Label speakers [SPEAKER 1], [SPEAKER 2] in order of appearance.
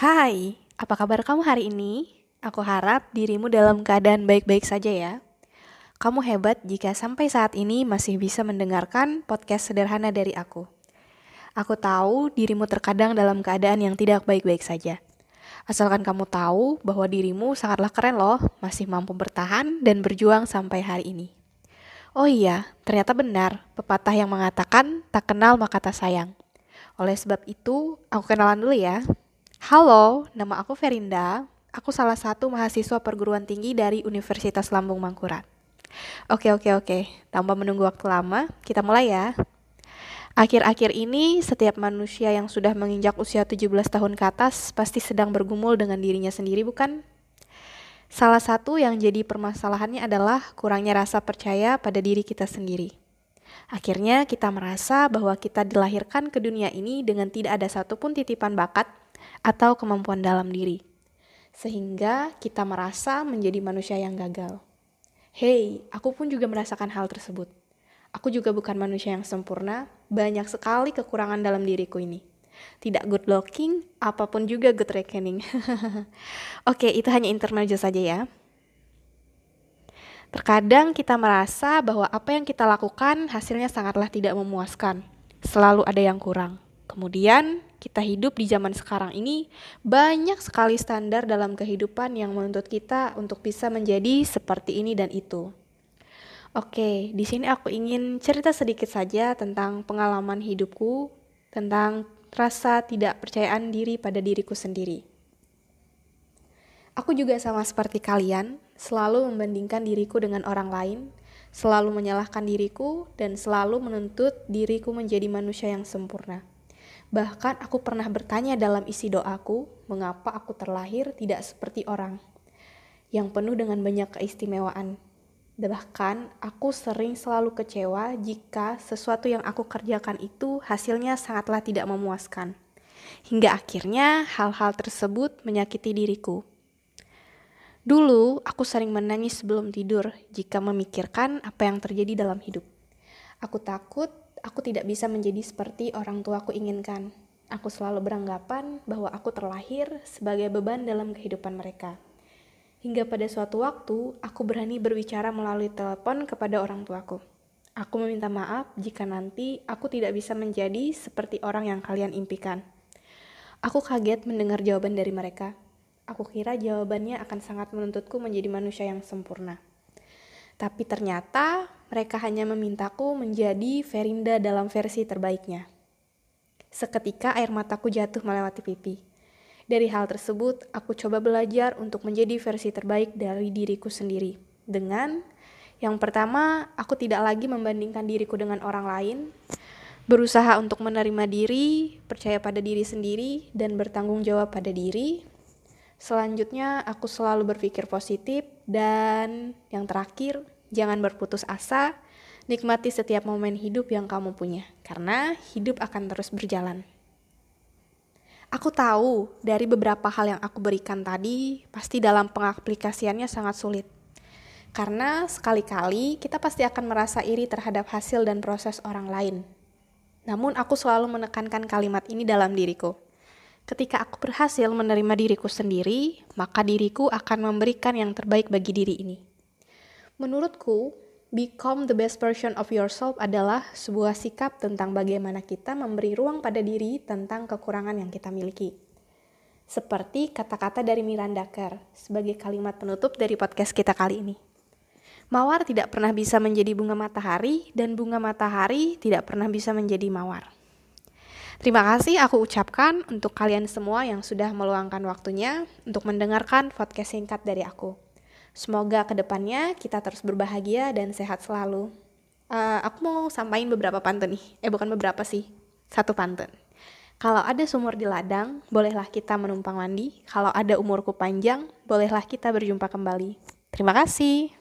[SPEAKER 1] Hai, apa kabar kamu hari ini? Aku harap dirimu dalam keadaan baik-baik saja ya. Kamu hebat jika sampai saat ini masih bisa mendengarkan podcast sederhana dari aku. Aku tahu dirimu terkadang dalam keadaan yang tidak baik-baik saja. Asalkan kamu tahu bahwa dirimu sangatlah keren loh, masih mampu bertahan dan berjuang sampai hari ini. Oh iya, ternyata benar pepatah yang mengatakan tak kenal maka tak sayang. Oleh sebab itu, aku kenalan dulu ya. Halo, nama aku Verinda. Aku salah satu mahasiswa perguruan tinggi dari Universitas Lambung Mangkurat. Oke, oke, oke. Tanpa menunggu waktu lama, kita mulai ya. Akhir-akhir ini, setiap manusia yang sudah menginjak usia 17 tahun ke atas pasti sedang bergumul dengan dirinya sendiri, bukan? Salah satu yang jadi permasalahannya adalah kurangnya rasa percaya pada diri kita sendiri. Akhirnya kita merasa bahwa kita dilahirkan ke dunia ini dengan tidak ada satupun titipan bakat atau kemampuan dalam diri, sehingga kita merasa menjadi manusia yang gagal. Hei, aku pun juga merasakan hal tersebut. Aku juga bukan manusia yang sempurna, banyak sekali kekurangan dalam diriku ini. Tidak good looking, apa pun juga good reckoning. Oke, itu hanya intermezzo saja ya. Terkadang kita merasa bahwa apa yang kita lakukan hasilnya sangatlah tidak memuaskan. Selalu ada yang kurang. Kemudian kita hidup di zaman sekarang ini banyak sekali standar dalam kehidupan yang menuntut kita untuk bisa menjadi seperti ini dan itu. Oke, di sini aku ingin cerita sedikit saja tentang pengalaman hidupku tentang rasa tidak percayaan diri pada diriku sendiri. Aku juga sama seperti kalian, selalu membandingkan diriku dengan orang lain, selalu menyalahkan diriku, dan selalu menuntut diriku menjadi manusia yang sempurna. Bahkan aku pernah bertanya dalam isi doaku, mengapa aku terlahir tidak seperti orang yang penuh dengan banyak keistimewaan. Bahkan aku sering selalu kecewa jika sesuatu yang aku kerjakan itu hasilnya sangatlah tidak memuaskan. Hingga akhirnya hal-hal tersebut menyakiti diriku. Dulu aku sering menangis sebelum tidur jika memikirkan apa yang terjadi dalam hidup. Aku takut aku tidak bisa menjadi seperti orang tuaku inginkan. Aku selalu beranggapan bahwa aku terlahir sebagai beban dalam kehidupan mereka. Hingga pada suatu waktu, aku berani berbicara melalui telepon kepada orang tuaku. Aku meminta maaf jika nanti aku tidak bisa menjadi seperti orang yang kalian impikan. Aku kaget mendengar jawaban dari mereka. Aku kira jawabannya akan sangat menuntutku menjadi manusia yang sempurna. Tapi ternyata mereka hanya memintaku menjadi Verinda dalam versi terbaiknya. Seketika air mataku jatuh melewati pipi. Dari hal tersebut, aku coba belajar untuk menjadi versi terbaik dari diriku sendiri. Dengan yang pertama, aku tidak lagi membandingkan diriku dengan orang lain, berusaha untuk menerima diri, percaya pada diri sendiri, dan bertanggung jawab pada diri. Selanjutnya, aku selalu berpikir positif, dan yang terakhir, jangan berputus asa. Nikmati setiap momen hidup yang kamu punya, karena hidup akan terus berjalan. Aku tahu dari beberapa hal yang aku berikan tadi, pasti dalam pengaplikasiannya sangat sulit. Karena sekali-kali kita pasti akan merasa iri terhadap hasil dan proses orang lain. Namun aku selalu menekankan kalimat ini dalam diriku Ketika aku berhasil menerima diriku sendiri, maka diriku akan memberikan yang terbaik bagi diri ini. Menurutku, become the best version of yourself adalah sebuah sikap tentang bagaimana kita memberi ruang pada diri tentang kekurangan yang kita miliki. Seperti kata-kata dari Miranda Kerr sebagai kalimat penutup dari podcast kita kali ini. Mawar tidak pernah bisa menjadi bunga matahari dan bunga matahari tidak pernah bisa menjadi mawar. Terima kasih aku ucapkan untuk kalian semua yang sudah meluangkan waktunya untuk mendengarkan podcast singkat dari aku. Semoga ke depannya kita terus berbahagia dan sehat selalu. Uh, aku mau sampaikan beberapa pantun nih. Eh bukan beberapa sih, satu pantun. Kalau ada sumur di ladang, bolehlah kita menumpang mandi. Kalau ada umurku panjang, bolehlah kita berjumpa kembali. Terima kasih.